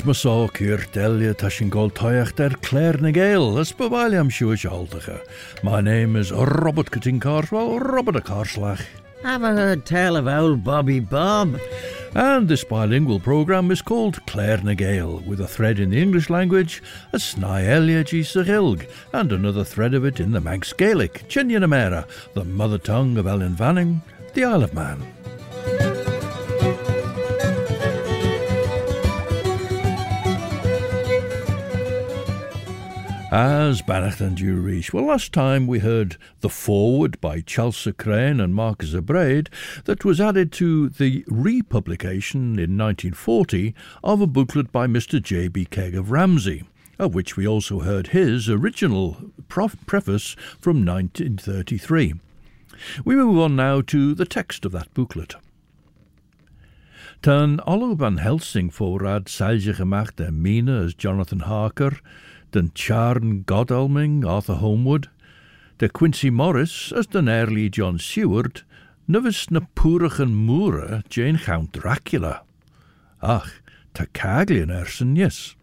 Masá cúr delia tá sin gáil taiacht ar Claire as bhhaile am siúis altacha. My name is Robert Corteen Carswell, Robert a Carslach. Have I heard tell of old Bobby Bob? And this bilingual programme is called Claare ny Gael, with a thread in the English language, a Sna Elia G Sahilg, and another thread of it in the Manx Gaelic, Chinyanamera, the mother tongue of Ellan Vannin, the Isle of Man. As Bannacht and you Reach. Well, last time we heard The Forward by Charles Craine and Marcus Abraid that was added to the republication in 1940 of a booklet by Mr. J.B. Keig of Ramsey, of which we also heard his original preface from 1933. We move on now to the text of that booklet. Ten Ollo van Helsing en er mine as Jonathan Harker, den Charn Godalming Arthur Holmwood, de Quincey Morris as den early John Seward, nuvis na púrachan múra Jane Count Dracula. Ach, ta caglian ersen, yes.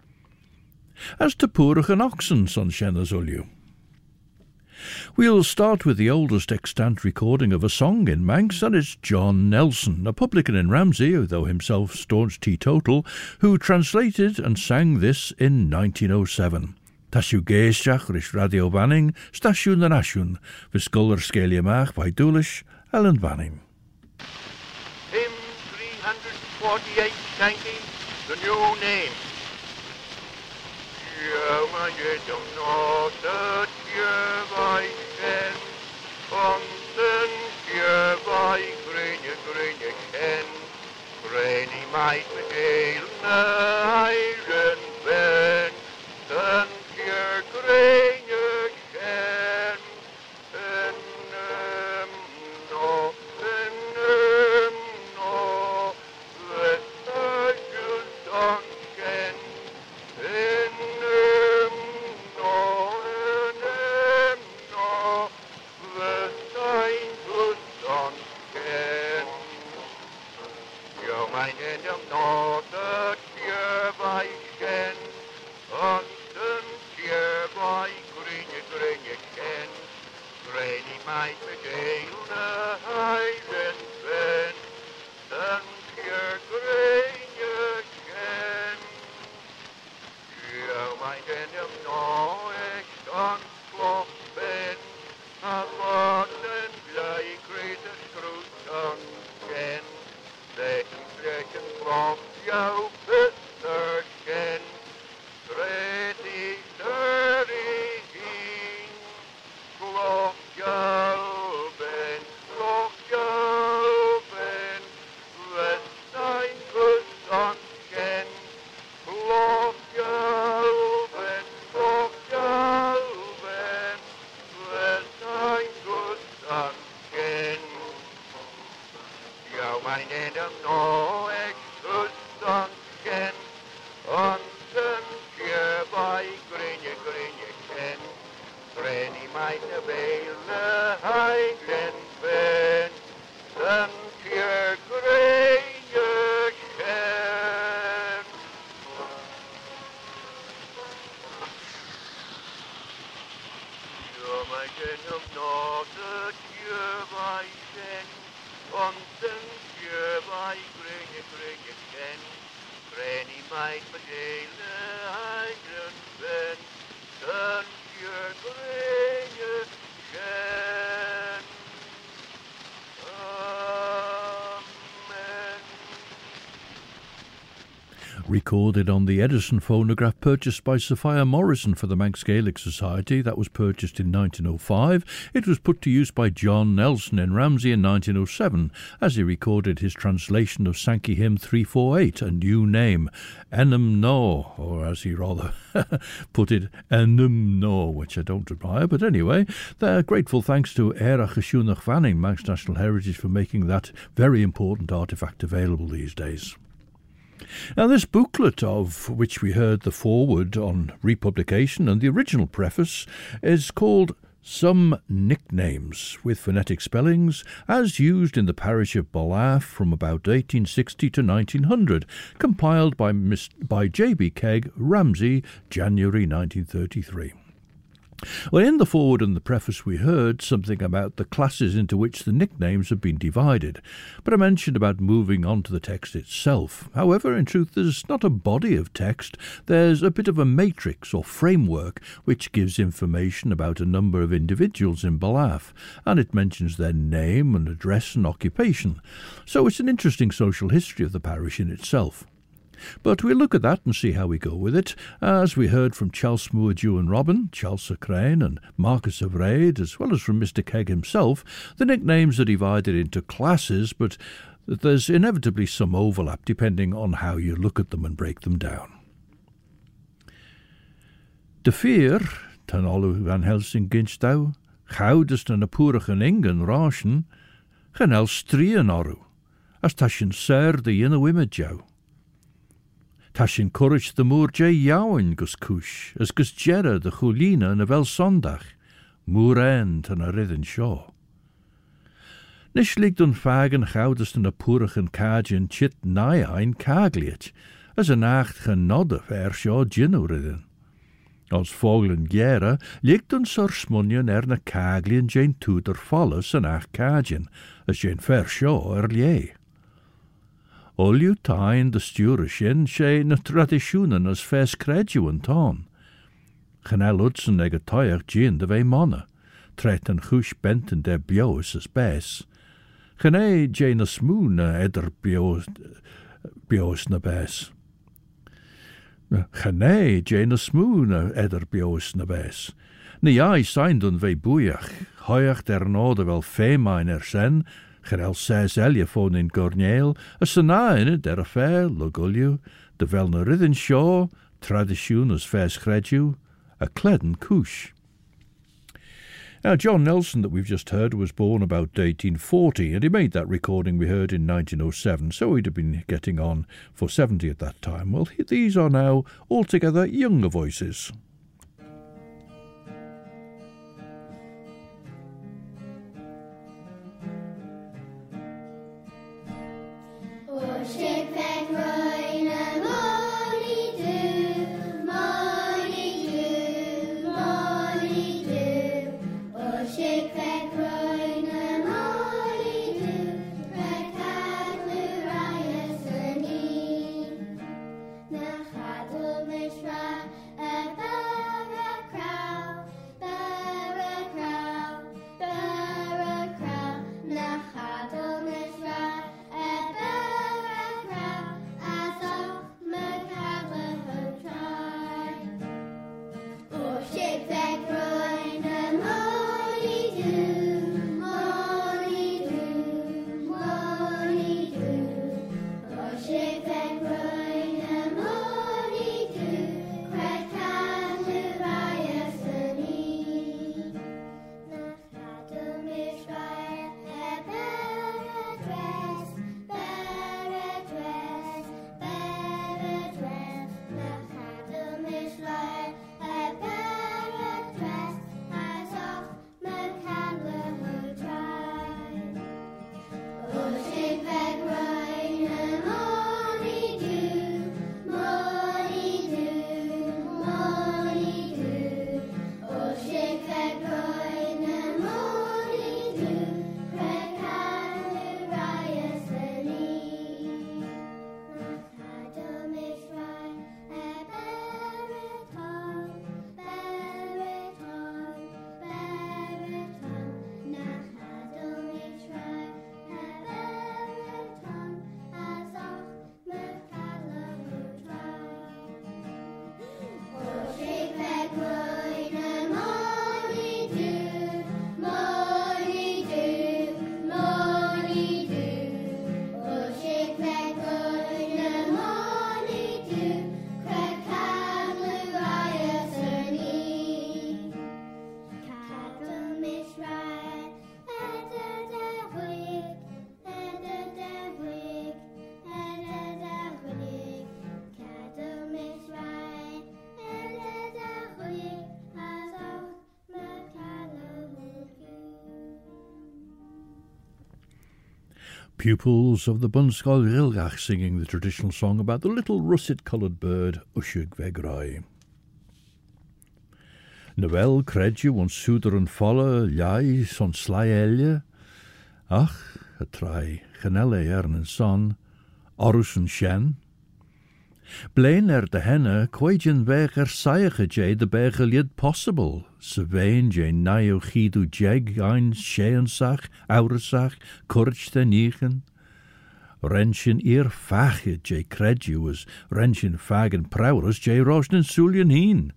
As to púrachan oxen, son Shenazulju. We'll start with the oldest extant recording of a song in Manx, and it's John Nelson, a publican in Ramsey, though himself staunch teetotal, who translated and sang this in 1907. Tashu geisach rys radio banning, stasiwn yn asiwn, fysgol yr mach bai Alan Banning. Hymn 348 thanking the new name. Jewa jedom notet jewai ken, Green jewai grinje ken, recorded on the Edison phonograph purchased by Sophia Morrison for the Manx Gaelic Society. That was purchased in 1905. It was put to use by John Nelson in Ramsey in 1907 as he recorded his translation of Sankey Hymn 348, a new name, Ennym Noa, or as he rather put it, Enum No, which I don't admire, but anyway, they're grateful thanks to Eiraght Ashoonagh Vannin, Manx National Heritage, for making that very important artefact available these days. Now, this booklet, of which we heard the foreword on republication and the original preface, is called Some Nicknames with Phonetic Spellings, as used in the parish of Ballaugh from about 1860 to 1900, compiled by, Miss, by J.B. Keig, Ramsey, January 1933. Well, in the foreword and the preface, we heard something about the classes into which the nicknames have been divided, but I mentioned about moving on to the text itself. However, in truth, there's not a body of text, there's a bit of a matrix or framework which gives information about a number of individuals in Ballaugh, and it mentions their name and address and occupation. So it's an interesting social history of the parish in itself. But we'll look at that and see how we go with it. As we heard from Charles Moore, and Robin, Charles Craine, and Marcus of Raid, as well as from Mr. Keig himself, the nicknames are divided into classes, but there's inevitably some overlap depending on how you look at them and break them down. De fear, tan olu van Helsing ginstau, goudest en apurigen ingen raschen, gen el strien oru, as tashin ser de yinne wimmed jou. Tá sin choris de mór dé jain gus cis, as gus jere de cholína na bhil sondach, mór ein tan a ridden seo. Nis ligt an fagen goudest na púrachen cajin chit nai ein cagliet, as een nacht genodde ver seo ginu ridden. Als vogelen gere ligt een sorsmunjen er na caglien jane toeder folles an ach cajin, as jane ver seo er lie. Olju tain de stjure sjen sje na tradisjonen as fes kredjuen tan. Gena lutsen ega taier gin de vei manne, tret en hus benten der bjoes as bes. Gena jane smuna eder bjoes, bjoes na bes. Gena jane smuna eder bjoes na bes. Ni ai sindun vei bujach, hoiach der node vel femain er sen, Gerel ses eliafón in gornéil, a sannaine der a fé le goliú, de vel na as fés chreidú, a cledden couche. Now, John Nelson, that we've just heard, was born about 1840, and he made that recording we heard in 1907, so he'd have been getting on for 70 at that time. Well, these are now altogether younger voices. Pupils of the Bunskol Rilgach singing the traditional song about the little russet-coloured bird Ushig Vegroi. Noel credu ons soeder en volle ljai son slaelje. Ach, a trai, genelle ern son, orus en shen. Blainer de henne quaidjen weger saige jij de bege possible, se je naio chidu jeg ein scheensach, auresach, kurch de ichen. Renshin eer fache je credulous, renshin fagen prowers je rosnen sulien heen.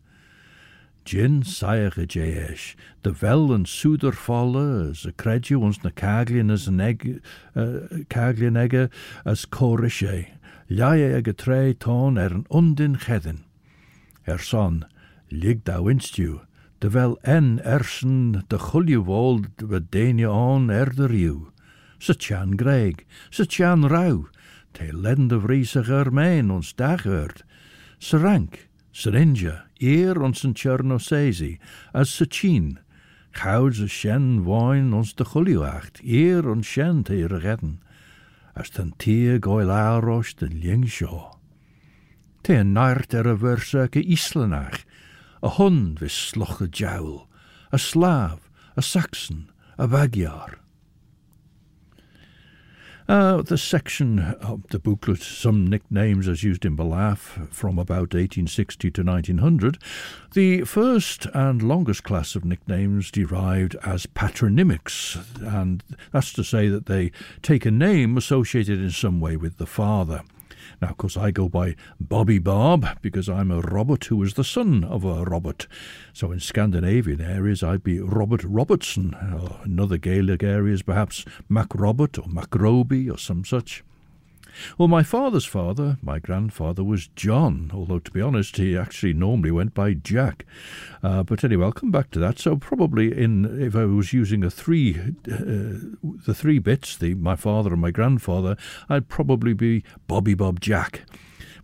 Gin saige jayesh, de vel en soeder falle, ze credu ons na kaglien as an egg, uh, kaglien egge as corishe. Ljaie ag tre tón er an undin chedin. Er son, lig da winstju, de vel en ersen de chuljuwold we deine on er de riu. Sa tjan greg, sa tjan rau, te ledden de vriesiger mijn ons dagert. Sa rank, inja, eer ons een sezi, as sa chin. Gouds a shen woin ons de chuljuacht, eer ons shen te redden as ten tia goil aros den ling seo. Te een naart er a a hun vis sloche jowl, a Slav, a Saxon, a Magyar. Uh, the section of the booklet, some nicknames as used in Ballaugh from about 1860 to 1900, the first and longest class of nicknames derived as patronymics, and that's to say that they take a name associated in some way with the father. Now, of course, I go by Bobby Bob because I'm a Robert who is the son of a Robert. So in Scandinavian areas, I'd be Robert Robertson. Or in other Gaelic areas, perhaps Mac Robert or Mac Roby or some such. Well, my father's father, my grandfather, was John, although to be honest, he actually normally went by Jack. Uh, but anyway, I'll come back to that. So probably in if I was using a three, uh, the three bits, the my father and my grandfather, I'd probably be Bobby Bob Jack.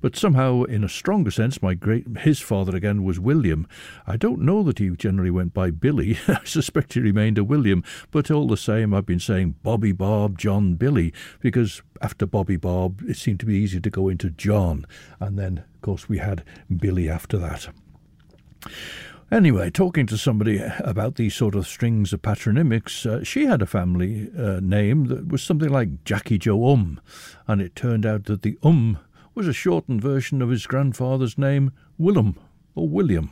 But somehow, in a stronger sense, my great his father again was William. I don't know that he generally went by Billy. I suspect he remained a William. But all the same, I've been saying Bobby Bob, John Billy, because after Bobby Bob, it seemed to be easy to go into John, and then, of course, we had Billy after that. Anyway, talking to somebody about these sort of strings of patronymics, uh, she had a family uh, name that was something like Jackie Joe Um, and it turned out that the Um was a shortened version of his grandfather's name, Willem or William.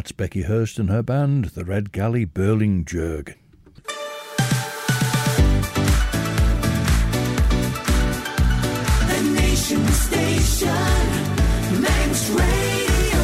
That's Becky Hurst and her band, the Red Galley Birlinn Jiarg. The Nation Station, Manx Radio.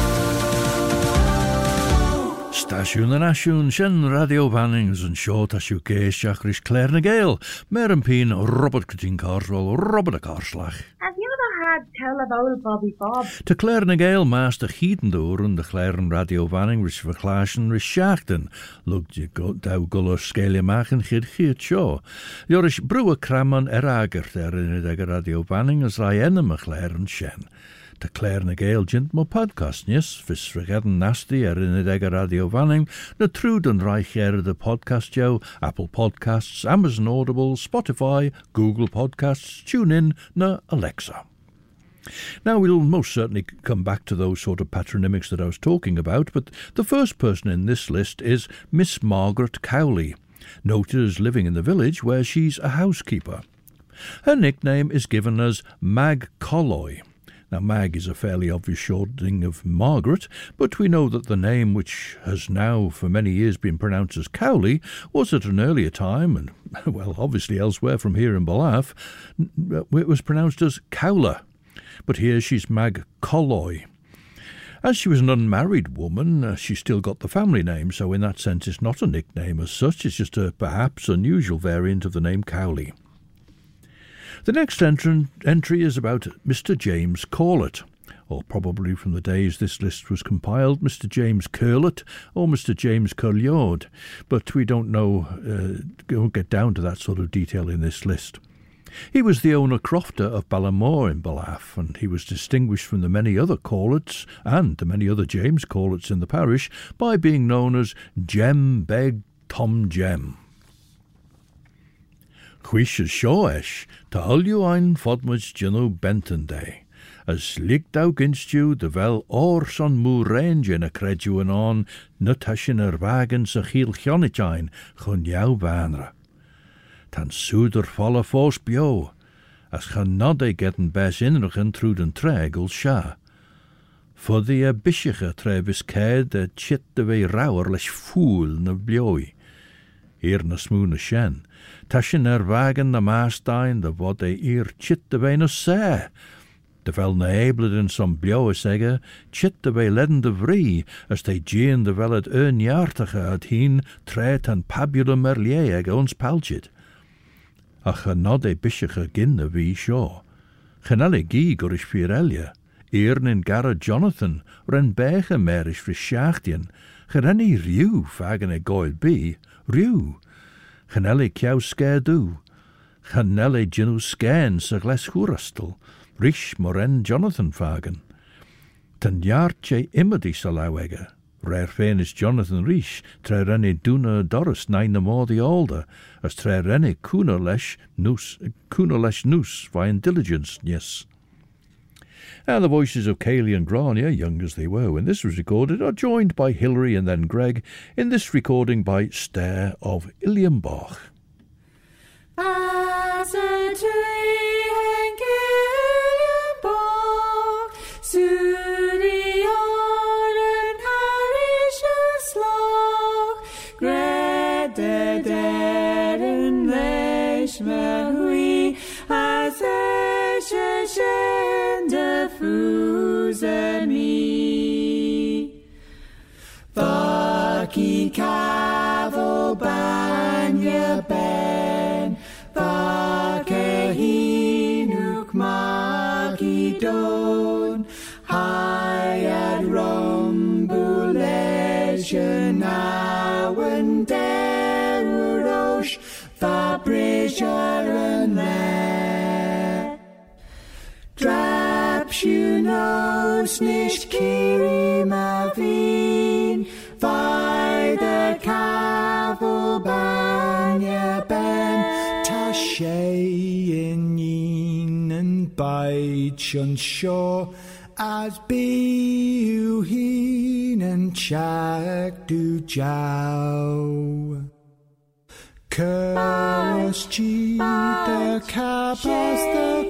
Stasiwn yn asiwn, sien radio fannings yn sio tasiw geisiach rys Claare ny Gael. Mer yn pyn Robert Corteen Carswell, Robert y Carslach. Have you ever had tell of old Bobby Bob? Te Claare ny Gael maas de chieden door en de en radio vanning rys verklaasjen rys schachten. Lug je dau guller skelia machen chyd chyd sio. Joris broe kraman er agert er het radio vanning as rai enem Claire en sien. Te Claare ny Gael jint mo podcast nies, vis vergeten nasty er in het radio vanning, na trud en reich er de podcast jou, Apple Podcasts, Amazon Audible, Spotify, Google Podcasts, TuneIn, na Alexa. Now, we'll most certainly come back to those sort of patronymics that I was talking about, but the first person in this list is Miss Margaret Cowley, noted as living in the village where she's a housekeeper. Her nickname is given as Mag Colloy. Now, Mag is a fairly obvious shortening of Margaret, but we know that the name, which has now for many years been pronounced as Cowley, was at an earlier time, and, well, obviously elsewhere from here in Ballaugh, it was pronounced as Cowler but here she's Mag Colloy. As she was an unmarried woman, uh, she still got the family name, so in that sense it's not a nickname as such, it's just a perhaps unusual variant of the name Cowley. The next entran- entry is about Mr. James Corlett, or probably from the days this list was compiled, Mr. James Curlett or Mr. James Curlyard, but we don't know, uh, won't get down to that sort of detail in this list. He was the owner crofter of Ballamore in Ballaugh, and he was distinguished from the many other Corletts and the many other James Corletts in the parish by being known as Jem Beg Tom Jem. Chwish is shoesh, ta ulju ein genu Benton Day. As ligt ginst you de vel or son moe range in a credu an on, nutashin er wagen sa chiel chonitjain, chun jou banra. Tan soeder volle fos bio, as gaan not e getten bes inrigen through den tregel sha. For the a bishiche trevis caid de chit de wei rauwer leis fool na blioi. Hier na smoene shen, tashin er wagen na maastein de wat e eer chit de wei na se. De vel na ebleden som blauwe zeggen, chit de wei ledden de vrie, as de jean de wel het eunjaartige het hien tret an pabulum merlier eg ons palchit. a chynod ei bysych y gyn y fi sio. Chynal ei gi gwrs fyr elia, Eirnin gara Jonathan, ren bech y merish fy siachdian, chynal ei rhyw ffagan ei goel bi, rhyw. Chynal ei ciaw sgerdw, chynal ei gynw sgen sy'n gles hwrastl, rish moren Jonathan ffagan. Tyn iart ei imidi salawega, Rare féin is Jonathan Rees, tre renne duna Doris nine na more the older, as tre renne lesh nus, kuna lesh nus, vine diligence, yes. And the voices of Cayley and Grania, young as they were when this was recorded, are joined by Hilary and then Greg in this recording by Staa of Illiam Boght. As a tree me. Vaki kavo banya ben. Vake hinuk magi don. Hayad rumbulation awen derurosh Vabrisharan Drapshunos nicht kiri mavin Vai the cavel banya ben Ta sé in yin and bite on shore as be heen and check do jow. Curse chi the capos the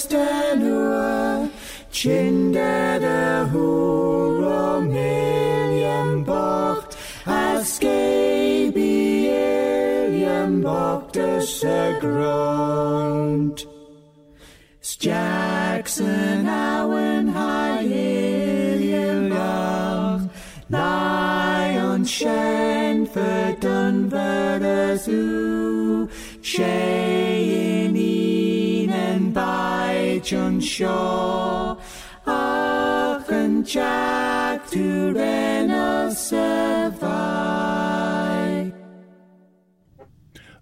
Fagestelur, Chindada Huro Million Bocht, Ascabielium Boctus Agront. Jackson, Owen, Hyelium, Lion, Shenford, Dunver, Zoo, Shayin, John Shaw, Aachen, Jack, to.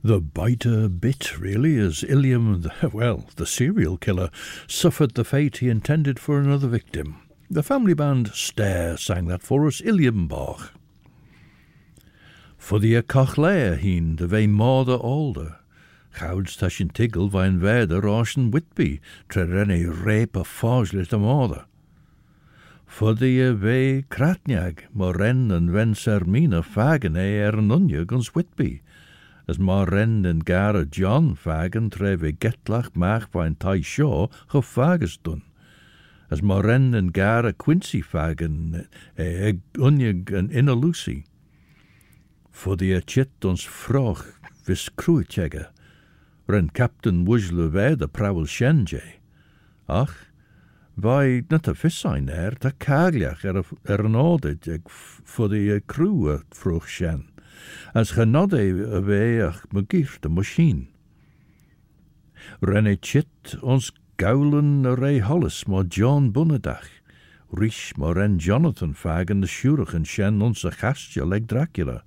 The biter bit, really, as Illiam, the, well, the serial killer, suffered the fate he intended for another victim. The family band Staa sang that for us, Illiam Boght. For the cochlea heen, de ve morde alder. Gouds tashin tigel vain verder Roshen Whitby, trerenne rape a foslet de morde. For the ve kratniag, moren en wen sermina fagen e er nunje guns Whitby as mar ren en gara John fagen tref getlach mach vain tai shaw go fagus dun. As mar ren en gara Quincy fagen e unig en inna Lucy. For the chit ons froch vis cruitjegge, ren Captain Wujle ve de shenje. Ach, vai net a fissain er, ta kagliach er, er an audit ag the crew a froch shen as genod e a bhéach me gift de machine. Renne chit ons gaulen a Hollis má John Bunnedach, Rich má ren Jonathan fagen de siúrach an ons a leg Dracula.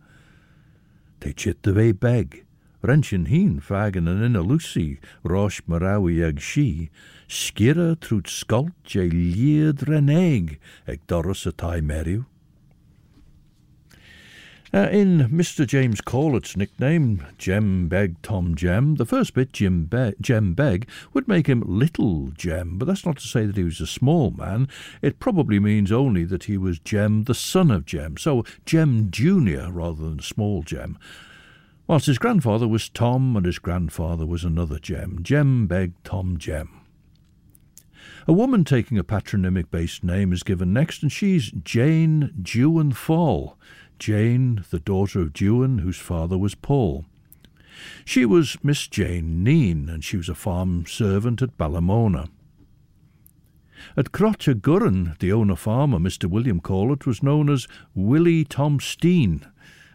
Te chit de beg, Rensin hín fagen an inna Lucy, Rosh marawi ag si, skira trút skalt je lied reneg, ag doris a tai. Uh, in Mr. James Corlett's nickname, Jem Beg Tom Jem, the first bit, Jim Be- Jem Beg, would make him Little Jem, but that's not to say that he was a small man. It probably means only that he was Jem, the son of Jem, so Jem Junior rather than Small Jem. Whilst his grandfather was Tom and his grandfather was another Jem, Jem Beg Tom Jem. A woman taking a patronymic based name is given next, and she's Jane Dewan Fall. Jane, the daughter of Dewan, whose father was Paul. She was Miss Jane Neen, and she was a farm servant at Ballamona. At Crotcha Gurran, the owner farmer, Mr. William Corlett, was known as Willie Tom Steen,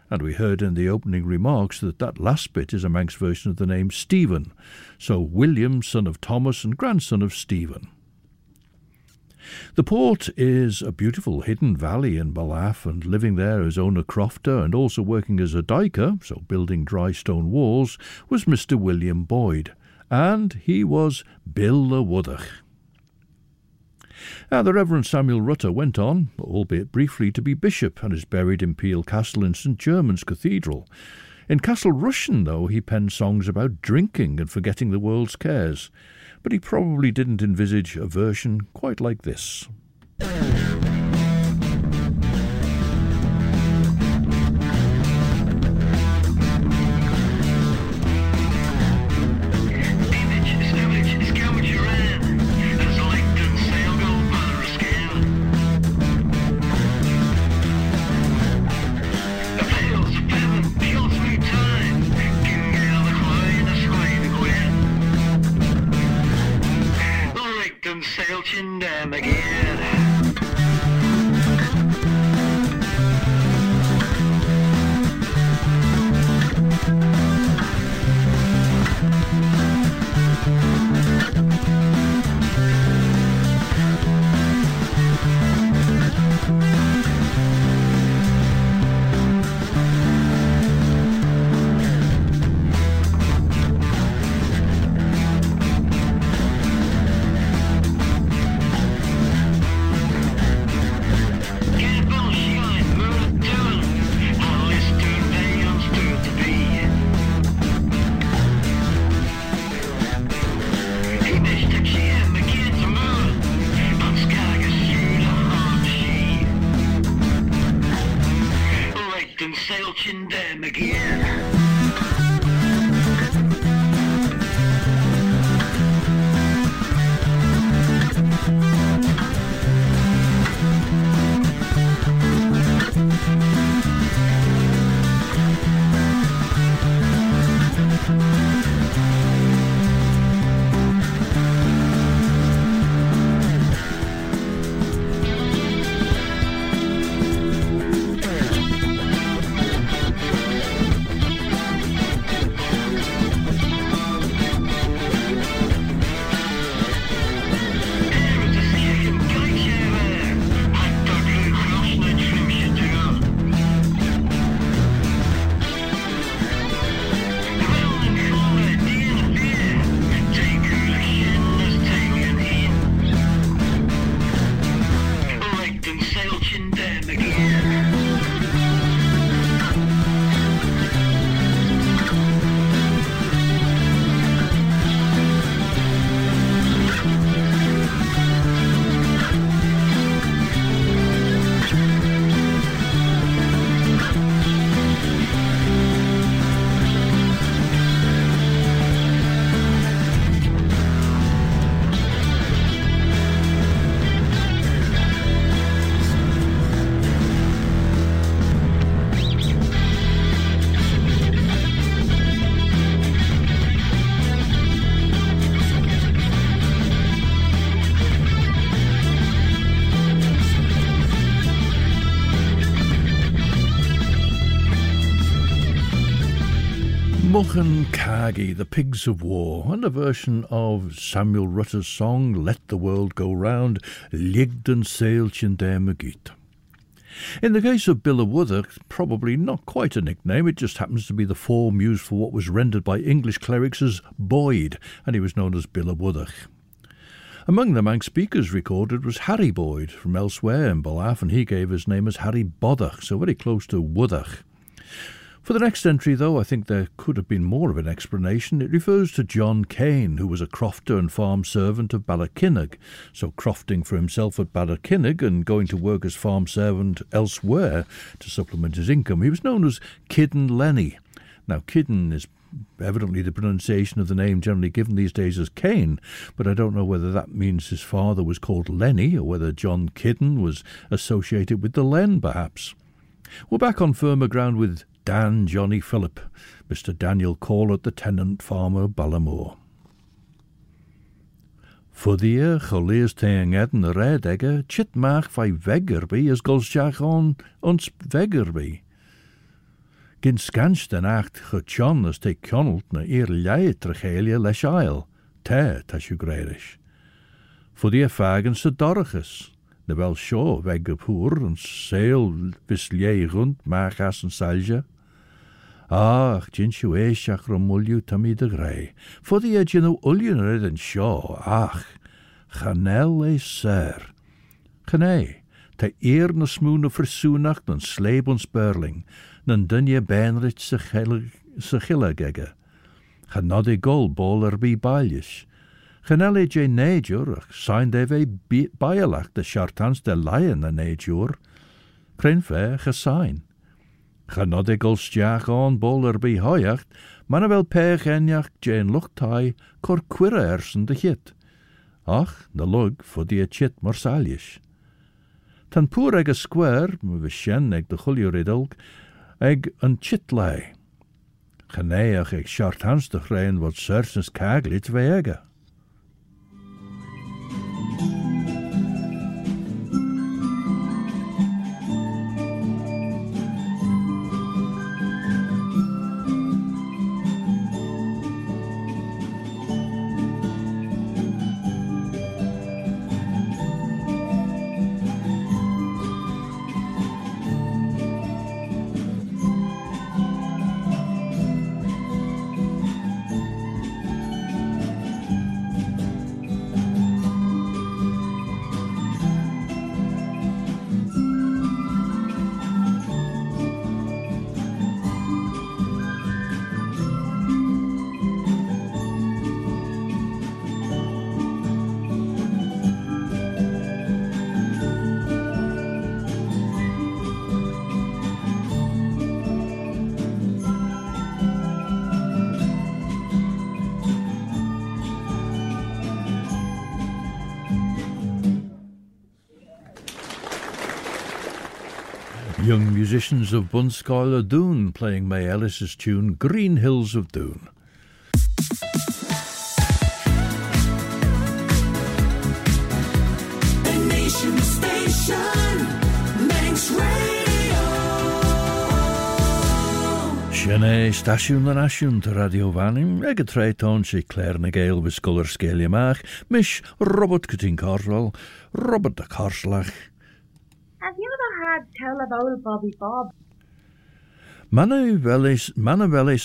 and we heard in the opening remarks that that last bit is a Manx version of the name Stephen, so William, son of Thomas and grandson of Stephen. The port is a beautiful hidden valley in Ballaugh, and living there as owner crofter and also working as a dyker, so building dry stone walls, was Mr. William Boyd, and he was Bill the Woodach. Now, the Reverend Samuel Rutter went on, albeit briefly, to be bishop and is buried in Peel Castle in St. German's Cathedral. In Castle Rushen, though, he penned songs about drinking and forgetting the world's cares but he probably didn't envisage a version quite like this. Kagi, The Pigs of War, and a version of Samuel Rutter's song Let the World Go Round, Ligden Seilchen der Magit. In the case of Bill of Wother, probably not quite a nickname, it just happens to be the form used for what was rendered by English clerics as Boyd, and he was known as Bill of Wother. Among the Manx speakers recorded was Harry Boyd from elsewhere in Ballaugh, and he gave his name as Harry Boddach, so very close to Woodach. For the next entry, though, I think there could have been more of an explanation. It refers to John Kane, who was a crofter and farm servant of Ballackinnig, so crofting for himself at Ballackinnig and going to work as farm servant elsewhere to supplement his income. He was known as Kidden Lenny. Now, Kidden is evidently the pronunciation of the name generally given these days as Kane, but I don't know whether that means his father was called Lenny or whether John Kidden was associated with the Len, perhaps. We're back on firmer ground with Dan Johnny Phillip, Mr. Daniel Corlett, the tenant farmer of Ballamore. Fuddier, geleers tegen Eden de redegge, chit maag vai weggerby, as golsjach on ons weggerby. Gin scans den acht gechon as te connelt na eer leie tregelia leis ail, te tas u greirish. Fuddier fagen se dorges, na wel sjo weggepoer, en seil vis lie rund maag as en salje. Ach, jin siw eisiach romwliw tamid y greu. Foddi e, e jyn o ach. Chanel ei ser. Chanei, te eer na smoen o versoenach dan sleep ons beurling, dan dunje benrit sy chilla gege. Chanod ei gol bol ar bi bailis. Chanel ei jyn neidjwr, ach sain def ei de siartans de lion a neidjwr. Crenfe, chasain. Chanod e golstiach on bol ar bi hoiacht, man a fel pech enjach jane luchtai cor quira ersen de chit. Ach, na lug fod i a chit morsalish. Tan pŵr ag y sgwer, my fy sien ag de chwilio ridolg, ag yn chit lai. Chaneach ag siart hans de chrein fod sersens caglit fe ega. Musicians of Bunscoill Dhoon playing May Ellis's tune Green Hills of Dhoon. The Station, Manx Radio. Sinné stasiwn yn asiwn dy radio fanim, ag tre tôn si Claire na fy sgol'r sgeili mach, mis Robert Corteen Carswell, Robert de Corslach. had tell of old Bobby Bob. Manafelis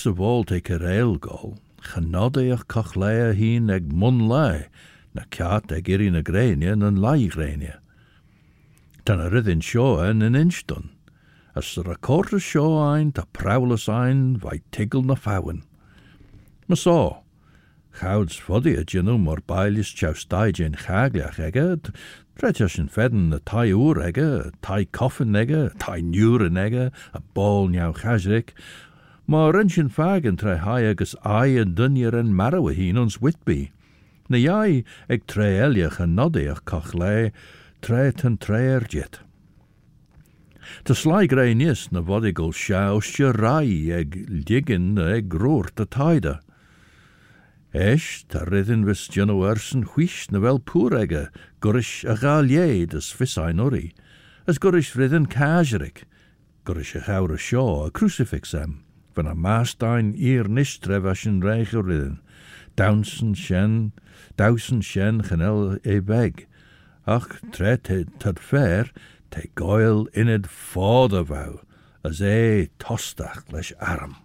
y fôl te cyreil gol, chynodau o'ch cochlea hun ag mwn lai, na ciat ag irin y greinia yn lai greinia. Tan a ryddyn sio yn yn instwn, as yr a y sio ein ta prawlus ein fai tigl na ffawn. Ma so, chawds ffoddi y dynw mor bailis chaws dau jyn chagliach eged, Treite sin fedden na taúr aige, tai coffin aige, tai nuúran aige a bóneá chaisric, má rin sin fagin tre ha agus a an dunnear an marha hín ons Whitby. Na jaai ag tré eileach a nodéoch coch lei, tréit an tréir jet. Tá sláig ré níos na bhodigil seáiste raí ag ligin ag grúir a taide. Eis, ta ryddyn wistion o ersyn chwys na fel pŵr ega, gwrys a gael ieid as ori, as gwrys ryddyn casrig, gwrys a chawr a sio a crucifix am, fan a mastein i'r nistref as yn reich o ryddyn, dawnsen sien, dawsen sien chanel e beg, ach tre te tad fer, te goel ined fod o faw, as e tostach leis aram.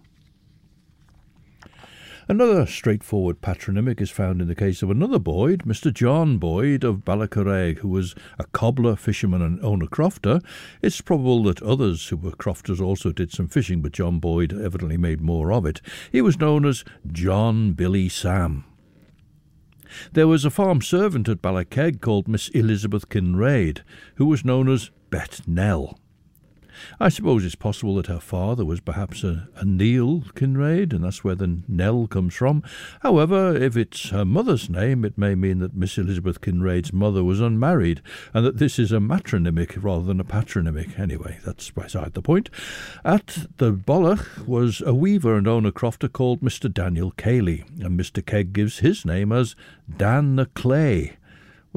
Another straightforward patronymic is found in the case of another Boyd, Mr. John Boyd of Ballacurraig, who was a cobbler, fisherman, and owner crofter. It's probable that others who were crofters also did some fishing, but John Boyd evidently made more of it. He was known as John Billy Sam. There was a farm servant at Ballakeg called Miss Elizabeth Kinraid, who was known as Bet Nell. I suppose it's possible that her father was perhaps a, a Neil Kinraid, and that's where the Nell comes from. However, if it's her mother's name, it may mean that Miss Elizabeth Kinraid's mother was unmarried, and that this is a matronymic rather than a patronymic. Anyway, that's beside the point. At the Bollach was a weaver and owner crofter called Mr. Daniel Cayley, and Mr. Keig gives his name as Dan the Clay.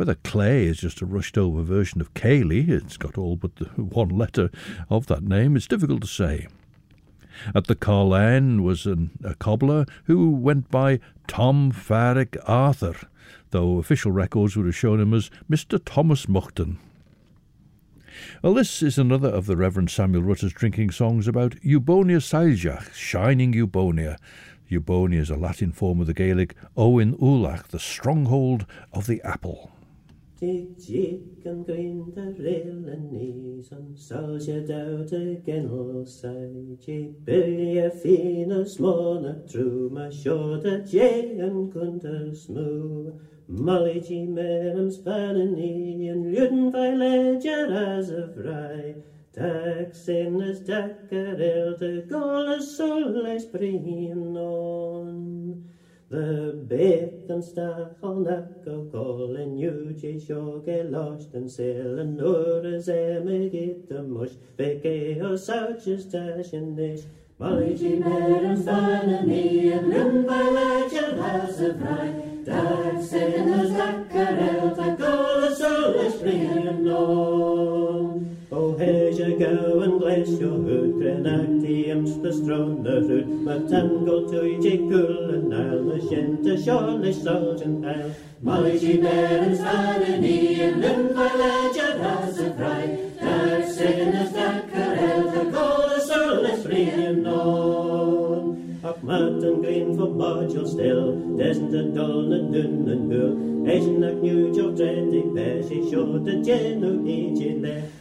Whether Clay is just a rushed over version of Cayley, it's got all but the one letter of that name, it's difficult to say. At the Carlane was an, a cobbler who went by Tom Farrick Arthur, though official records would have shown him as Mr. Thomas Muchton. Well, this is another of the Reverend Samuel Rutter's drinking songs about Eubonia Soilshagh, shining Eubonia. Eubonia is a Latin form of the Gaelic Owen Ulach, the stronghold of the apple. Jig an grin de réle níos an sáse dat a genel said Billy a fin a smóna trú ma seo a jé an kunta smú. Mollyji merm spanní an luden fe ledger as a fry. Tak sin as dakar el de gola sol leis brin on. The beth yn stach o'n ac o gol yn yw je sio ge lost yn sil yn nŵr as em y gyd y mwys fe ge o sawch ys dash. Yn nish Molly G. Mer yn stan yn ni yn lym fe ledger has y frai Dag sy'n ys dacar el ta gol y sol ys brin on O hes y gaw yn glesio Og Hegergaven gles jo hud Grenagt i ymste strønner ud Med tango tøyd i gulden al Med kjente kjåle sorgen pæl Malig i bæren staden i En lymfal edger rase frei. Der sinne stakker eld Der gåle sørle frien nån Op maten grin for modjol still Desn't a dull and dun and hull Eisen ak nu jo dread i bæs I sjå det genu i gillet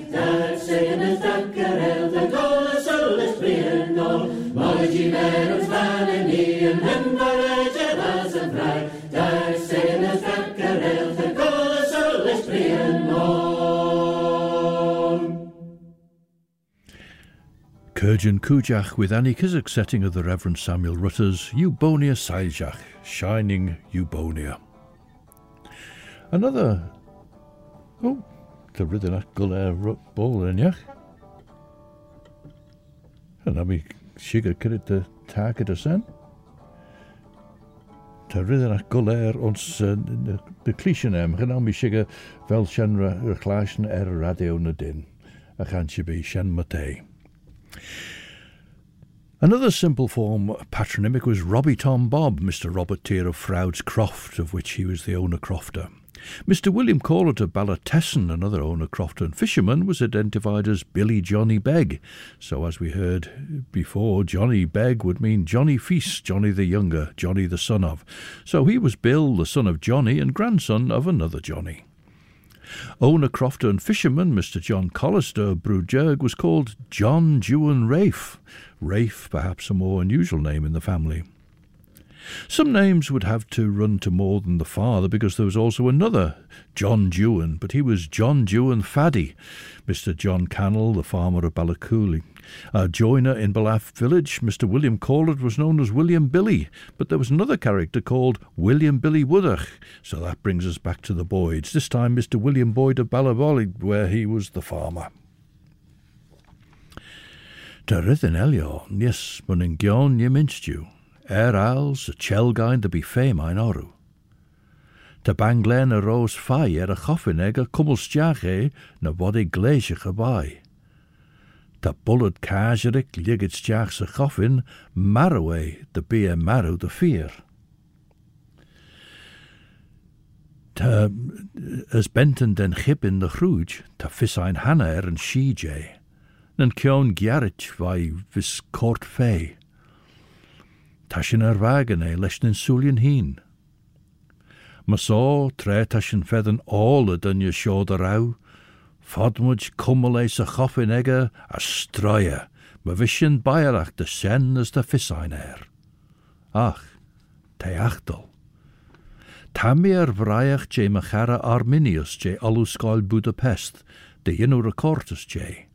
Caarjyn Cooidjagh with Annie setting of the Reverend Samuel Rutter's Eubonia Soilshagh, Shining Eubonia. Another. Oh, the Riddenach Gulair Rut Bolenyach. And I mean, Shiga Kirit the Target Ascent. Tá ons eh, de clíisiinem gan mi siige senra ar er ar radio na din a chan si bé sin maté. Another simple form patronymic was Robbie Tom Bob, Mr. Robert Tier of Froude's Croft, of which he was the owner crofter. Mr. William Corlett of Ballatesson, another owner crofter and fisherman, was identified as Billy Johnny Begg. So, as we heard before, Johnny Begg would mean Johnny Feast, Johnny the younger, Johnny the son of. So he was Bill, the son of Johnny, and grandson of another Johnny. Owner crofter and fisherman Mr. John Collister of Brewjerg was called John Dewan Rafe. Rafe, perhaps a more unusual name in the family. Some names would have to run to more than the father because there was also another John Dewan, but he was John Dewan Faddy. Mr. John Cannell, the farmer of Ballacooley. A joiner in Ballaugh village, Mr. William Corlett was known as William Billy, but there was another character called William Billy Woodach, so that brings us back to the Boyds, this time Mr. William Boyd of Ballabolly, where he was the farmer. Ta ryddyn elio, yes, mun yn gion ye minstew, er als y chelgain de be fame ein orw. Ta banglen a rose fai er a choffin eg a cwmwlstiach e na bod e gleisiach a bai. Ta bullet kajerik ligget stiach sa choffin marrow e de be a marrow de fear. Ta as benten den chip in de chrúj, ta fis ein hanna er an CJ. Nan cion giarit vai vis cort fei. Ta sin ar wagen e leis nin súlien hín. Ma só tre ta sin fedden ále dun je seo de rau, Fodmuid cummel éis a choffin ige a stroie, ma vis sin bairach de sen as de fisáin air. Ach, te achtal. Tá mé ar bhraiach dé me chara Arminius dé alúsáil Budapest, de dionú recortas dé.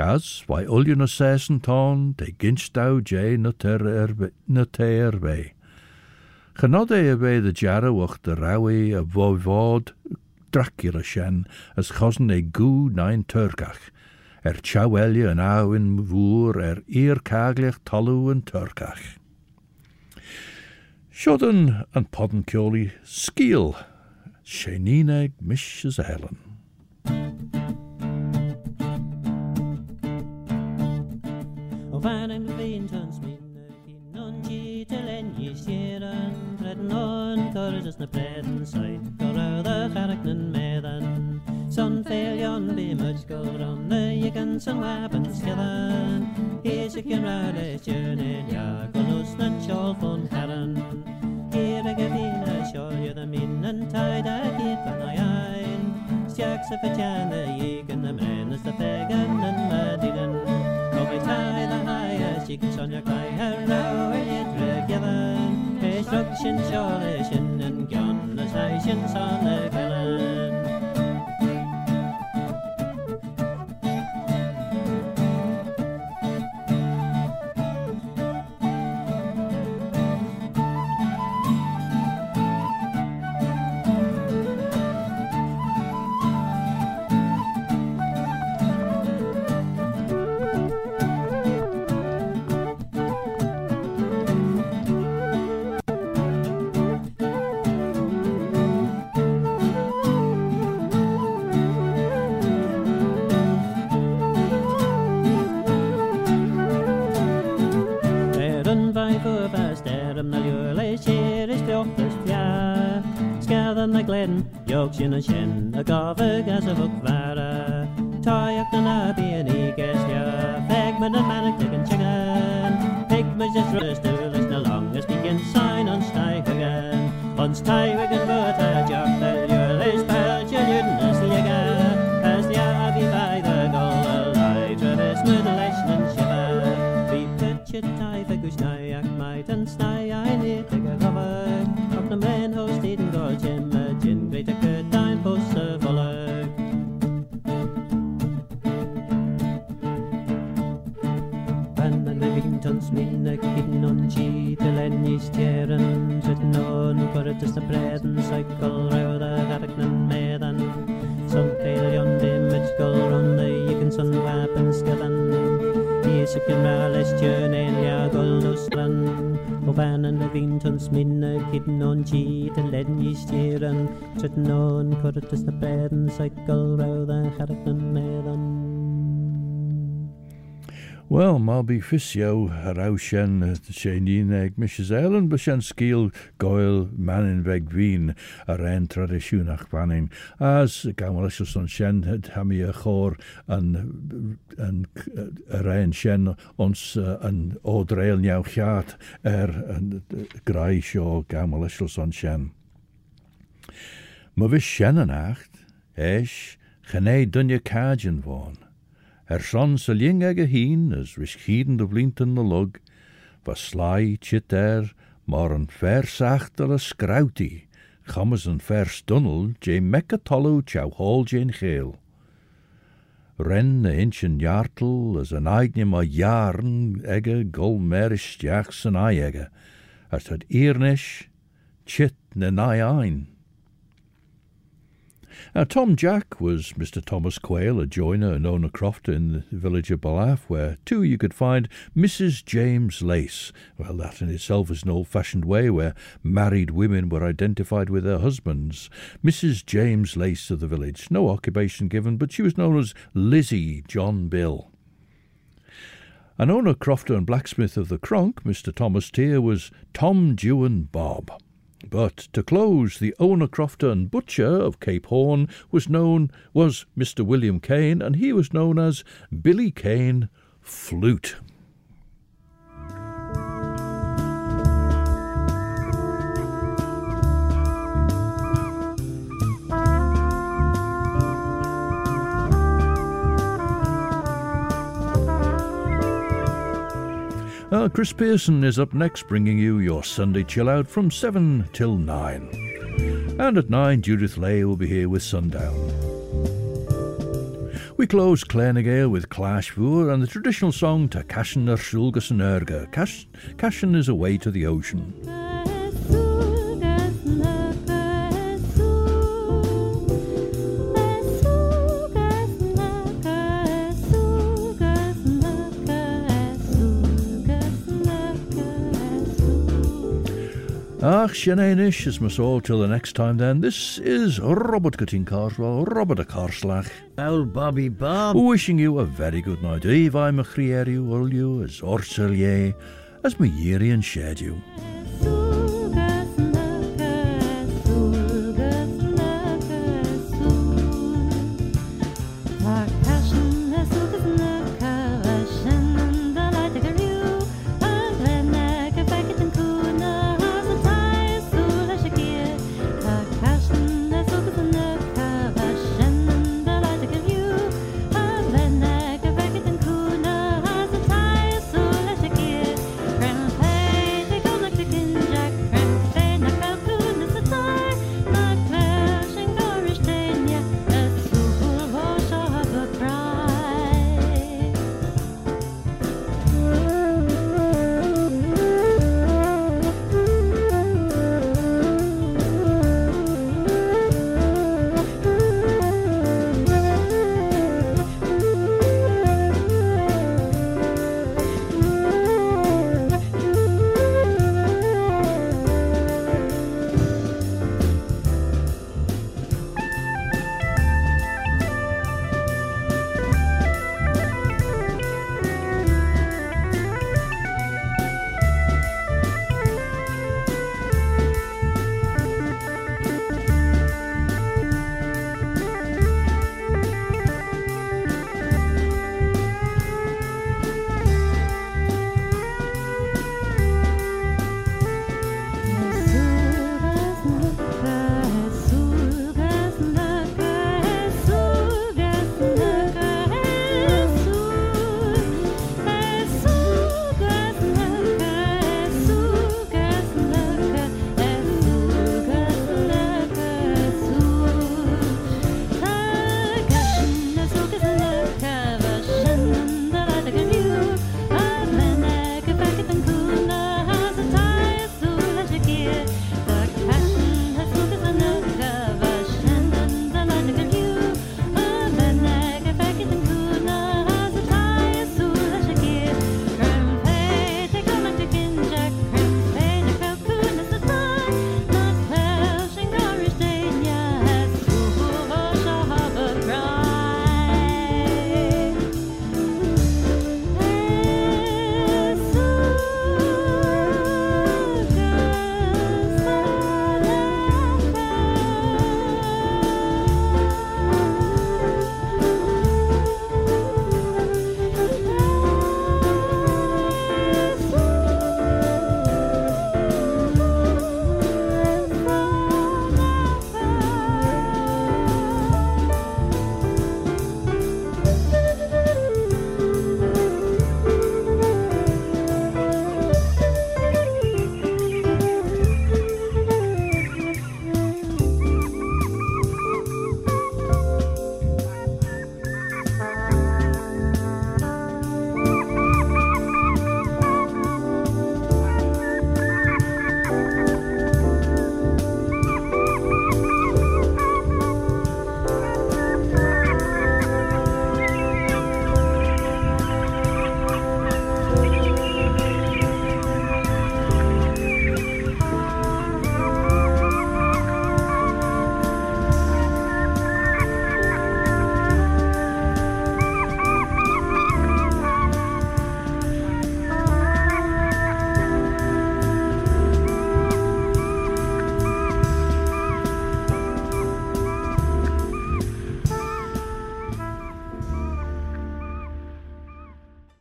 E e, as why all you no assassin ton de ginch dow jay nutter erbe nutter erbe. Chanod e ebe de jarawach de rawi a voivod Dracula shen as chosen e gw nain turgach, er chawelia an awin fwr er ir cagliach tolw yn turgach. Siod yn an podden cioli sgil, seiníneg mis as helen. Og fanen vintans minne kinnon til en gisjeran Tredden kordes na preden seit Korrøda charknen medan. Son feljon be much go ronne Jikan son wapen skjadan Hese kem rade tjönen Jag och lusnan kjol von herren Here gavina kjol the minnen Tajda hit van ein Stjak se förtjänar Jikan na menes da fegan en i tajda Chicken sonja kai herra Edre gjadan Destruction kjole Kinnen gjanna Station sanne kvelden Skaden na gleden, joks in een shin, a gave gas of ook vara. Tayak na na be an egas ja, fag met een manic chicken chicken. Pig just rust to listen along as begin sign on stijg again. On stijg again, but a job that your pelt, your newton as the yaga. As the abbey by the goal, alive, travis with the lesh and shiver. Petje tai fe gus nai ac mai tan snai en i stjeren Sitten on for det til bredden Cykel røde garknen med den. Som pelion det med skål runde Jikken sånn vapen skallen Isikken rælestjøn Elia golnustran Og vanen ved vintons minne kitten on chi til en i stjeren Sitten on for det til bredden Cykel røde garknen med den Well, mar bí fisio a ra sin sé níag mis Ellen, eilen be sin scíal goil manin bheith bhín a réin tradiisiúnach banin, as gan se san sin haí a chór an, an, a réin sin ons an ódréil neaw cheart ar er, an grai seo gamal san sin. Ma bhí sin an acht, éis, chané dunne cájin bháin. Er son sa ling ag a hín as ris chieden de blinten na lug, was slai chit er, mar an versacht ar a scrauti, chamas an vers dunnel, je mecca tollu chow hall jane geel. Ren na inchen jartel as an eigne ma jaren egge gol merish jachs an ai egge, as het earnish, chit na nai ein. Now, Tom Jack was Mr. Thomas Quayle, a joiner and owner crofter in the village of Ballaugh, where too you could find Mrs. James Lace. Well, that in itself is an old fashioned way where married women were identified with their husbands. Mrs. James Lace of the village, no occupation given, but she was known as Lizzie John Bill. An owner crofter and blacksmith of the Cronk, Mr. Thomas Tier, was Tom Dewan Bob. But to close, the owner crofter and butcher of Cape Horn was known was Mr. William Kane, and he was known as Billy Kane Flute. Uh, Chris Pearson is up next, bringing you your Sunday chill out from 7 till 9. And at 9, Judith Lay will be here with Sundown. We close Claare ny Gael with Clash Vooar and the traditional song Ta Cashen ersooyl gys yn aarkey. Cash- Cashen is away to the ocean. Ach, Siananish is my soul till the next time then. This is Robert Corteen Carswell, Robert a Carslach, Old Bobby Bob. wishing you a very good night. Eve I Machrieriu, will you, as Orselier, as my Yeri and shed you.